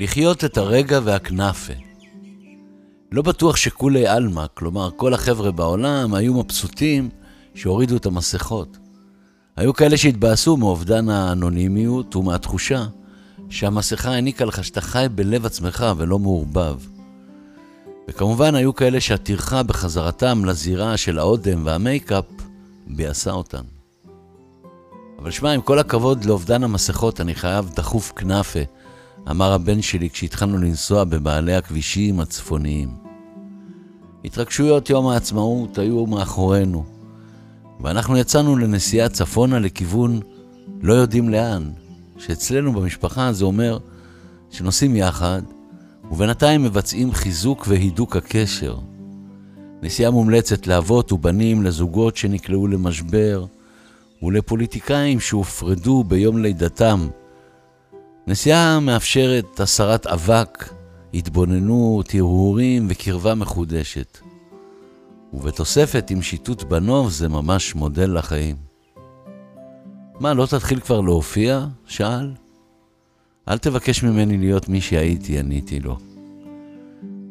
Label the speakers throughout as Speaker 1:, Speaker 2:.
Speaker 1: לחיות את הרגע והכנאפה. לא בטוח שכולי עלמא, כלומר כל החבר'ה בעולם היו מבסוטים שהורידו את המסכות. היו כאלה שהתבאסו מאובדן האנונימיות ומהתחושה שהמסכה העניקה לך שאתה חי בלב עצמך ולא מעורבב. וכמובן היו כאלה שהטרחה בחזרתם לזירה של האודם והמייקאפ ביאסה אותם. אבל שמע, עם כל הכבוד לאובדן המסכות, אני חייב דחוף כנאפה, אמר הבן שלי כשהתחלנו לנסוע במעלה הכבישים הצפוניים. התרגשויות יום העצמאות היו מאחורינו, ואנחנו יצאנו לנסיעה צפונה לכיוון לא יודעים לאן, שאצלנו במשפחה זה אומר שנוסעים יחד, ובינתיים מבצעים חיזוק והידוק הקשר. נסיעה מומלצת לאבות ובנים, לזוגות שנקלעו למשבר, ולפוליטיקאים שהופרדו ביום לידתם. נסיעה מאפשרת הסרת אבק, התבוננות, הרהורים וקרבה מחודשת. ובתוספת עם שיטוט בנוב זה ממש מודל לחיים. מה, לא תתחיל כבר להופיע? שאל. אל תבקש ממני להיות מי שהייתי, עניתי לו.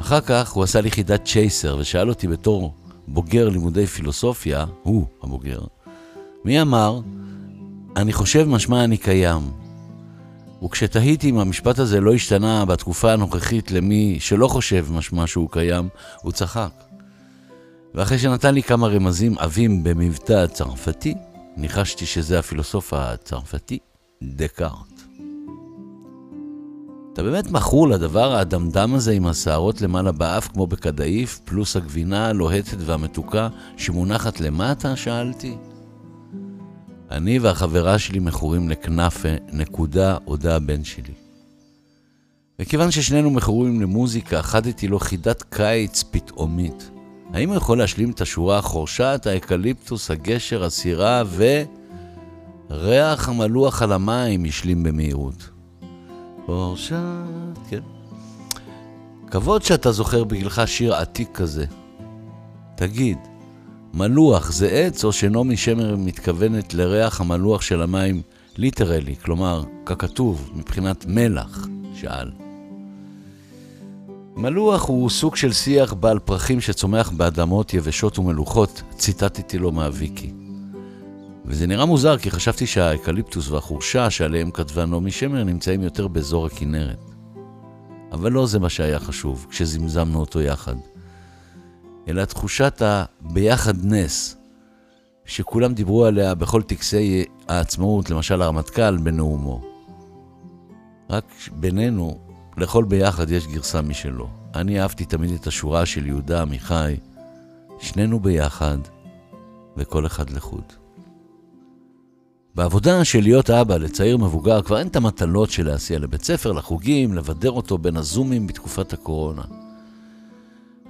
Speaker 1: אחר כך הוא עשה לי חידת צ'ייסר ושאל אותי בתור בוגר לימודי פילוסופיה, הוא הבוגר, מי אמר, אני חושב משמע אני קיים. וכשתהיתי אם המשפט הזה לא השתנה בתקופה הנוכחית למי שלא חושב משמע שהוא קיים, הוא צחק. ואחרי שנתן לי כמה רמזים עבים במבטא צרפתי, ניחשתי שזה הפילוסוף הצרפתי, דקארט. אתה באמת מכור לדבר האדמדם הזה עם השערות למעלה באף כמו בקדאיף, פלוס הגבינה הלוהטת והמתוקה שמונחת למטה? שאלתי. אני והחברה שלי מכורים לכנאפה, נקודה, הודה הבן שלי. וכיוון ששנינו מכורים למוזיקה, חדתי לו חידת קיץ פתאומית. האם הוא יכול להשלים את השורה חורשת האקליפטוס, הגשר, הסירה ו... ריח המלוח על המים השלים במהירות. חורשת, כן. כבוד שאתה זוכר בגילך שיר עתיק כזה. תגיד, מלוח זה עץ או שנעמי שמר מתכוונת לריח המלוח של המים literally, כלומר, ככתוב, מבחינת מלח? שאל. מלוח הוא סוג של שיח בעל פרחים שצומח באדמות יבשות ומלוחות, ציטטתי לו מהוויקי. וזה נראה מוזר כי חשבתי שהאקליפטוס והחורשה שעליהם כתבה נעמי שמר נמצאים יותר באזור הכנרת. אבל לא זה מה שהיה חשוב כשזמזמנו אותו יחד. אלא תחושת הביחד נס, שכולם דיברו עליה בכל טקסי העצמאות, למשל הרמטכ"ל בנאומו. רק בינינו, לכל ביחד יש גרסה משלו. אני אהבתי תמיד את השורה של יהודה עמיחי, שנינו ביחד וכל אחד לחוד. בעבודה של להיות אבא לצעיר מבוגר כבר אין את המטלות של להסיע לבית ספר, לחוגים, לבדר אותו בין הזומים בתקופת הקורונה.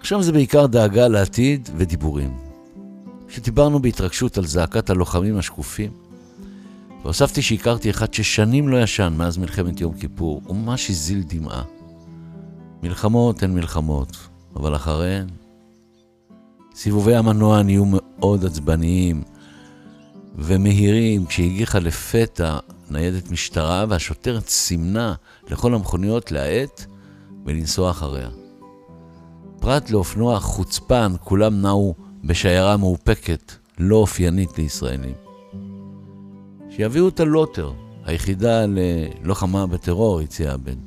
Speaker 1: עכשיו זה בעיקר דאגה לעתיד ודיבורים. כשדיברנו בהתרגשות על זעקת הלוחמים השקופים, והוספתי שהכרתי אחד ששנים לא ישן מאז מלחמת יום כיפור, וממש הזיל דמעה. מלחמות הן מלחמות, אבל אחריהן... סיבובי המנוע נהיו מאוד עצבניים ומהירים כשהגיחה לפתע ניידת משטרה והשוטרת סימנה לכל המכוניות להאט ולנסוע אחריה. פרט לאופנוע חוצפן, כולם נעו בשיירה מאופקת, לא אופיינית לישראלים. שיביאו את הלוטר, היחידה ללוחמה בטרור, הציע הבן.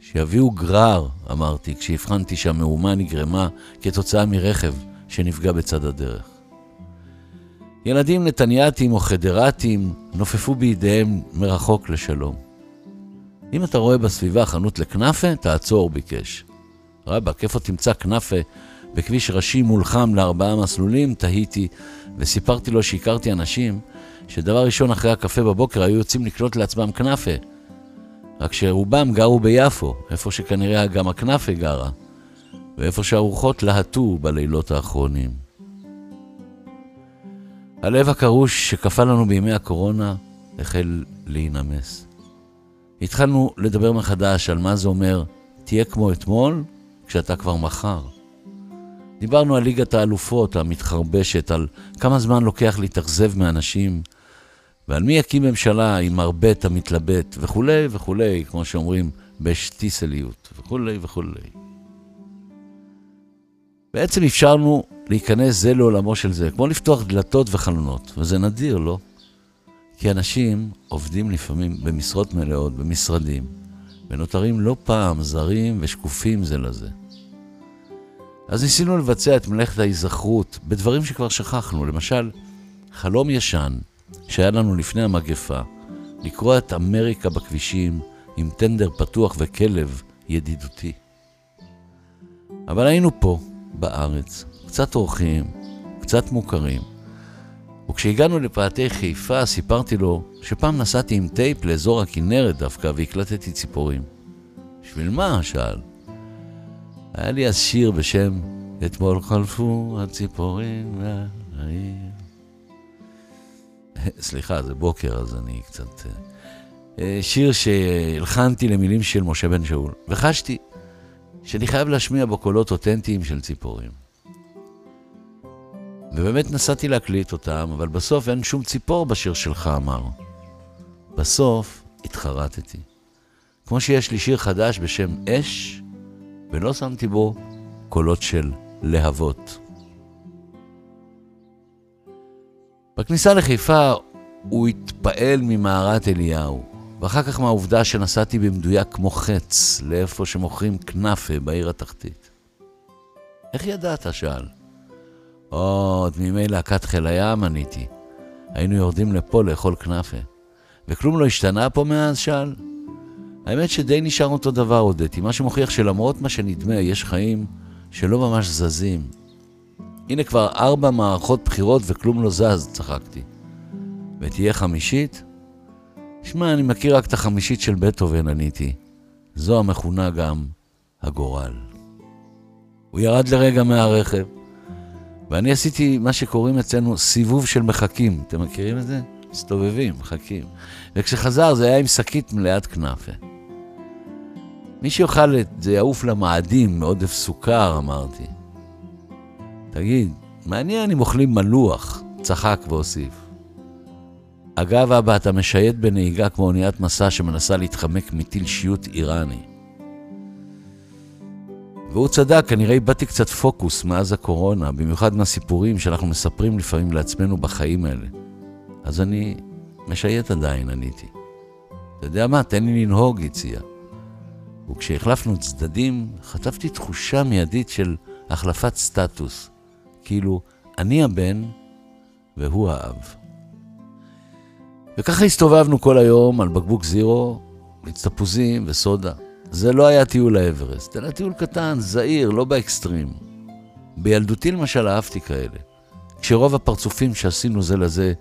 Speaker 1: שיביאו גרר, אמרתי, כשהבחנתי שהמהומה נגרמה כתוצאה מרכב שנפגע בצד הדרך. ילדים נתנייתים או חדרתים נופפו בידיהם מרחוק לשלום. אם אתה רואה בסביבה חנות לכנאפה, תעצור, ביקש. רבאק, איפה תמצא כנאפה בכביש ראשי מולחם לארבעה מסלולים? תהיתי, וסיפרתי לו שהכרתי אנשים שדבר ראשון אחרי הקפה בבוקר היו יוצאים לקנות לעצמם כנאפה. רק שרובם גרו ביפו, איפה שכנראה גם הכנאפה גרה, ואיפה שהרוחות להטו בלילות האחרונים. הלב הקרוש שקפא לנו בימי הקורונה החל להינמס. התחלנו לדבר מחדש על מה זה אומר תהיה כמו אתמול כשאתה כבר מחר. דיברנו על ליגת האלופות המתחרבשת, על כמה זמן לוקח להתאכזב מאנשים, ועל מי יקים ממשלה עם מרבט המתלבט, וכולי וכולי, כמו שאומרים, בשטיסליות וכולי וכולי. בעצם אפשרנו להיכנס זה לעולמו של זה, כמו לפתוח דלתות וחלונות, וזה נדיר, לא? כי אנשים עובדים לפעמים במשרות מלאות, במשרדים, ונותרים לא פעם זרים ושקופים זה לזה. אז ניסינו לבצע את מלאכת ההיזכרות בדברים שכבר שכחנו, למשל, חלום ישן שהיה לנו לפני המגפה, לקרוא את אמריקה בכבישים עם טנדר פתוח וכלב ידידותי. אבל היינו פה, בארץ, קצת אורחים, קצת מוכרים, וכשהגענו לפאתי חיפה סיפרתי לו שפעם נסעתי עם טייפ לאזור הכנרת דווקא והקלטתי ציפורים. בשביל מה? שאל. היה לי אז שיר בשם אתמול חלפו הציפורים מהעיר. סליחה, זה בוקר, אז אני קצת... אה, שיר שהלחנתי למילים של משה בן שאול, וחשתי שאני חייב להשמיע בו קולות אותנטיים של ציפורים. ובאמת נסעתי להקליט אותם, אבל בסוף אין שום ציפור בשיר שלך, אמר. בסוף התחרטתי. כמו שיש לי שיר חדש בשם אש, ולא שמתי בו קולות של להבות. בכניסה לחיפה הוא התפעל ממערת אליהו, ואחר כך מהעובדה שנסעתי במדויק כמו חץ לאיפה שמוכרים כנאפה בעיר התחתית. איך ידעת? שאל. עוד מימי להקת חיל הים עניתי. היינו יורדים לפה לאכול כנאפה. וכלום לא השתנה פה מאז? שאל. האמת שדי נשאר אותו דבר, הודיתי, מה שמוכיח שלמרות מה שנדמה, יש חיים שלא ממש זזים. הנה כבר ארבע מערכות בחירות וכלום לא זז, צחקתי. ותהיה חמישית? שמע, אני מכיר רק את החמישית של בטהובן, עניתי. זו המכונה גם הגורל. הוא ירד לרגע מהרכב, ואני עשיתי מה שקוראים אצלנו סיבוב של מחכים. אתם מכירים את זה? מסתובבים, מחכים. וכשחזר זה היה עם שקית מלאת כנאפה. מי שיאכל את זה יעוף למאדים מעודף סוכר, אמרתי. תגיד, מעניין אם אוכלים מלוח, צחק והוסיף. אגב, אבא, אתה משייט בנהיגה כמו אוניית משא שמנסה להתחמק מטיל שיוט איראני. והוא צדק, כנראה איבדתי קצת פוקוס מאז הקורונה, במיוחד מהסיפורים שאנחנו מספרים לפעמים לעצמנו בחיים האלה. אז אני משייט עדיין, עניתי. אתה יודע מה, תן לי לנהוג, הציע. וכשהחלפנו צדדים, חטפתי תחושה מיידית של החלפת סטטוס. כאילו, אני הבן והוא האב. וככה הסתובבנו כל היום על בקבוק זירו, מיץ תפוזים וסודה. זה לא היה טיול לאברסט, אלא טיול קטן, זעיר, לא באקסטרים. בילדותי למשל אהבתי כאלה, כשרוב הפרצופים שעשינו זה לזה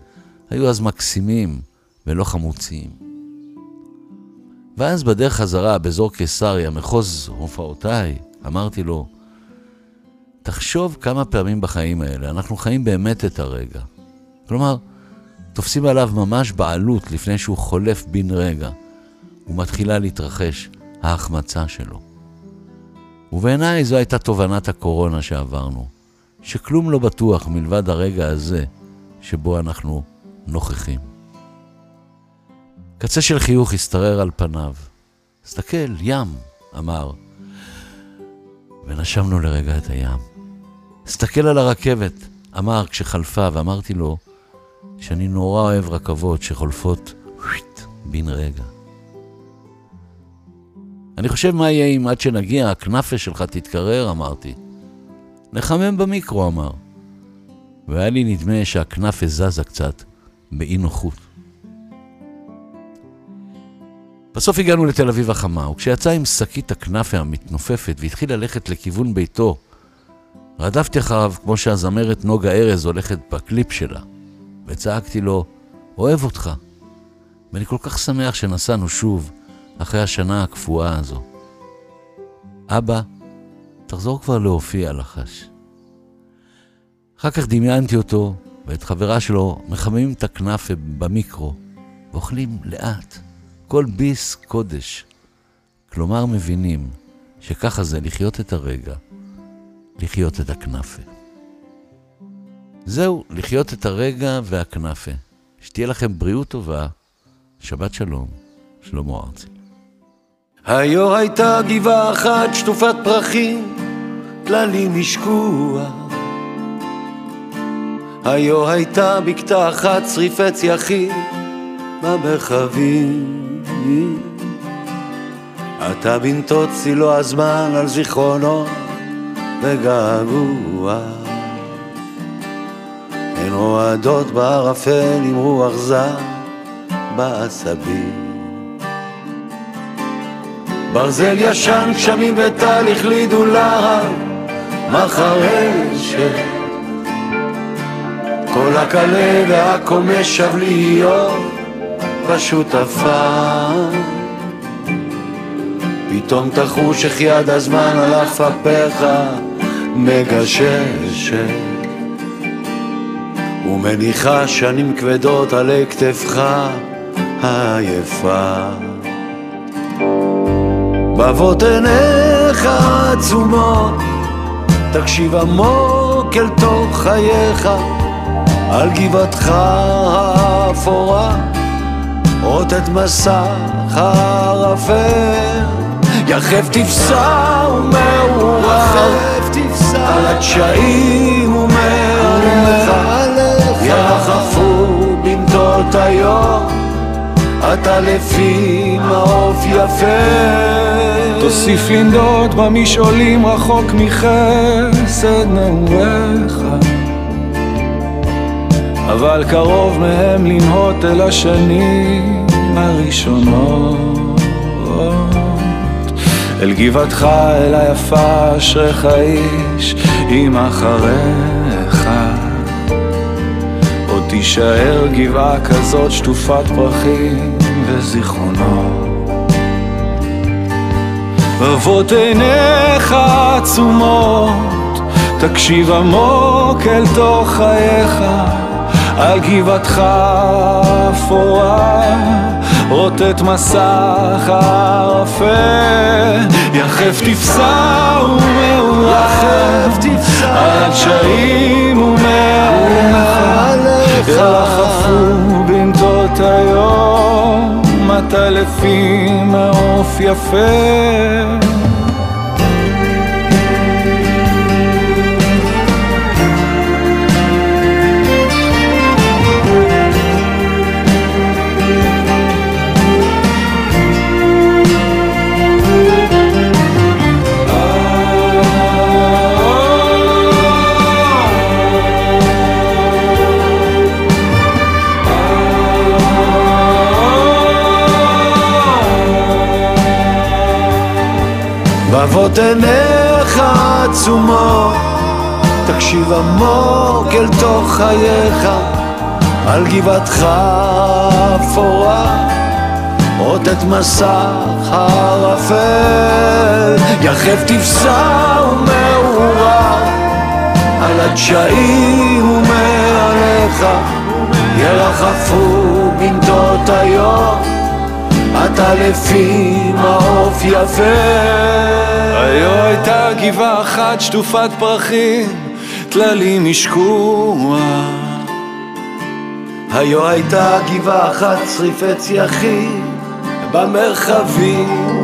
Speaker 1: היו אז מקסימים ולא חמוצים. ואז בדרך חזרה, באזור קיסריה, מחוז הופעותיי, אמרתי לו, תחשוב כמה פעמים בחיים האלה אנחנו חיים באמת את הרגע. כלומר, תופסים עליו ממש בעלות לפני שהוא חולף בן רגע, ומתחילה להתרחש ההחמצה שלו. ובעיניי זו הייתה תובנת הקורונה שעברנו, שכלום לא בטוח מלבד הרגע הזה שבו אנחנו נוכחים. קצה של חיוך השתרר על פניו. הסתכל, ים, אמר. ונשמנו לרגע את הים. הסתכל על הרכבת, אמר כשחלפה, ואמרתי לו שאני נורא אוהב רכבות שחולפות בן רגע. אני חושב מה יהיה אם עד שנגיע הכנאפה שלך תתקרר, אמרתי. נחמם במיקרו, אמר. והיה לי נדמה שהכנאפה זזה קצת, באי נוחות. בסוף הגענו לתל אביב החמה, וכשיצא עם שקית הכנאפה המתנופפת והתחיל ללכת לכיוון ביתו, רדפתי אחריו כמו שהזמרת נוגה ארז הולכת בקליפ שלה, וצעקתי לו, אוהב אותך. ואני כל כך שמח שנסענו שוב, אחרי השנה הקפואה הזו. אבא, תחזור כבר להופיע, לחש. אחר כך דמיינתי אותו ואת חברה שלו מחממים את הכנאפה במיקרו, ואוכלים לאט. כל ביס קודש. כלומר, מבינים שככה זה לחיות את הרגע, לחיות את הכנאפה. זהו, לחיות את הרגע והכנאפה. שתהיה לכם בריאות טובה, שבת שלום, שלמה ארצי. היו הייתה גבעה אחת שטופת פרחים, טללים השקוע. היו הייתה בקתה אחת שריפי יחיד במרחבים. אתה בנתות צילו הזמן על זיכרונו וגעגוע. הן רועדות בערפל עם רוח זר בעשבים. ברזל ישן, גשמים וטל החלידו להב, מחרשת. כל הקלה והקומש שב להיות עפר. פתאום תחוש איך יד הזמן על עפפיך מגששת ומניחה שנים כבדות עלי כתפך העייפה. בבות עיניך עצומות, תקשיב עמוק אל תוך חייך, על גבעתך האפורה, רוטט מסך הערפל, יחף תפסע ומעורר, על הדשאים ומעליך, ירחפו בנתות היום. אתה לפי מעוף יפה.
Speaker 2: תוסיף לנדוד במשעולים רחוק מחסד נעוריך, אבל קרוב מהם לנהות אל השנים הראשונות. אל גבעתך, אל היפה, אשריך איש, עם אחריך. תישאר גבעה כזאת שטופת פרחים וזיכרונות. אבות עיניך עצומות, תקשיב עמוק אל תוך חייך, על גבעתך אפורה, רוטט מסך הערפל, יחף תפסע ומעורב, על הדשאים ומעליך, ירחפו בנתות היום, לפי מעוף יפה.
Speaker 1: בבות עיניך עצומות, תקשיב עמוק אל תוך חייך, על גבעתך אפורה, רוטט מסך הערפל, יחף תפסע ומעורר, על הדשאים ומעליך, ירחפו בנתות היום. אתה לפי מעוף יפה.
Speaker 2: היו הייתה גבעה אחת שטופת פרחים, טללים השקוע.
Speaker 1: היו הייתה גבעה אחת שריפי צייחים במרחבים.